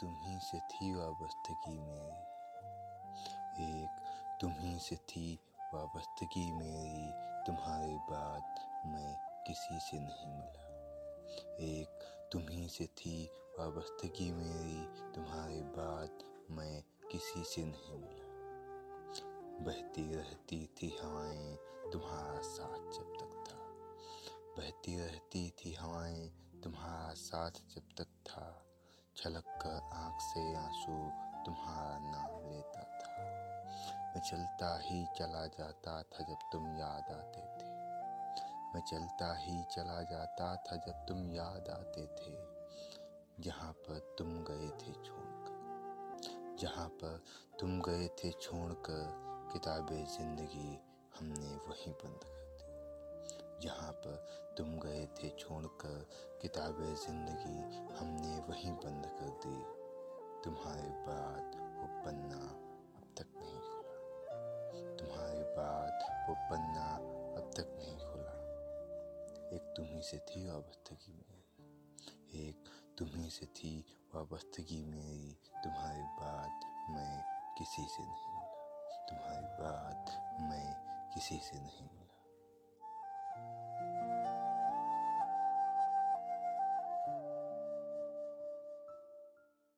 तुम्ही से थी वाबस्तगी मेरी। एक, तुम्ही से थी वाबस्तगी मेरी। तुम्हारे बाद मैं किसी से नहीं मिला। एक, तुम्ही से थी वाबस्तगी मेरी। तुम्हारे बाद मैं किसी से नहीं मिला। बहती रहती थी हवाएँ तुम्हारा साथ जब तक था। बहती रहती थी हवाएँ तुम्हारा साथ जब तक था। छलक कर आँख से आँसू तुम्हारा नाम लेता था। मैं चलता ही चला जाता था जब तुम याद आते थे। मैं चलता ही चला जाता था जब तुम याद आते थे। जहाँ पर तुम गए थे छोड़कर। जहाँ पर तुम गए थे छोड़कर, किताबें ज़िंदगी हमने वहीं बंद कर दी। जहाँ पर तुम गए थे छोड़कर, किताबें ज़िंदगी हमने वहीं तुम्हारे बाद वो पन्ना अब तक नहीं खुला। तुम्हारे बाद वो पन्ना अब तक नहीं खुला। एक तुम्ही से थी वाबस्तगी मेरी। एक तुम्ही से थी वाबस्तगी मेरी। तुम्हारे बाद मैं किसी से नहीं मिला। तुम्हारे बाद मैं किसी से नहीं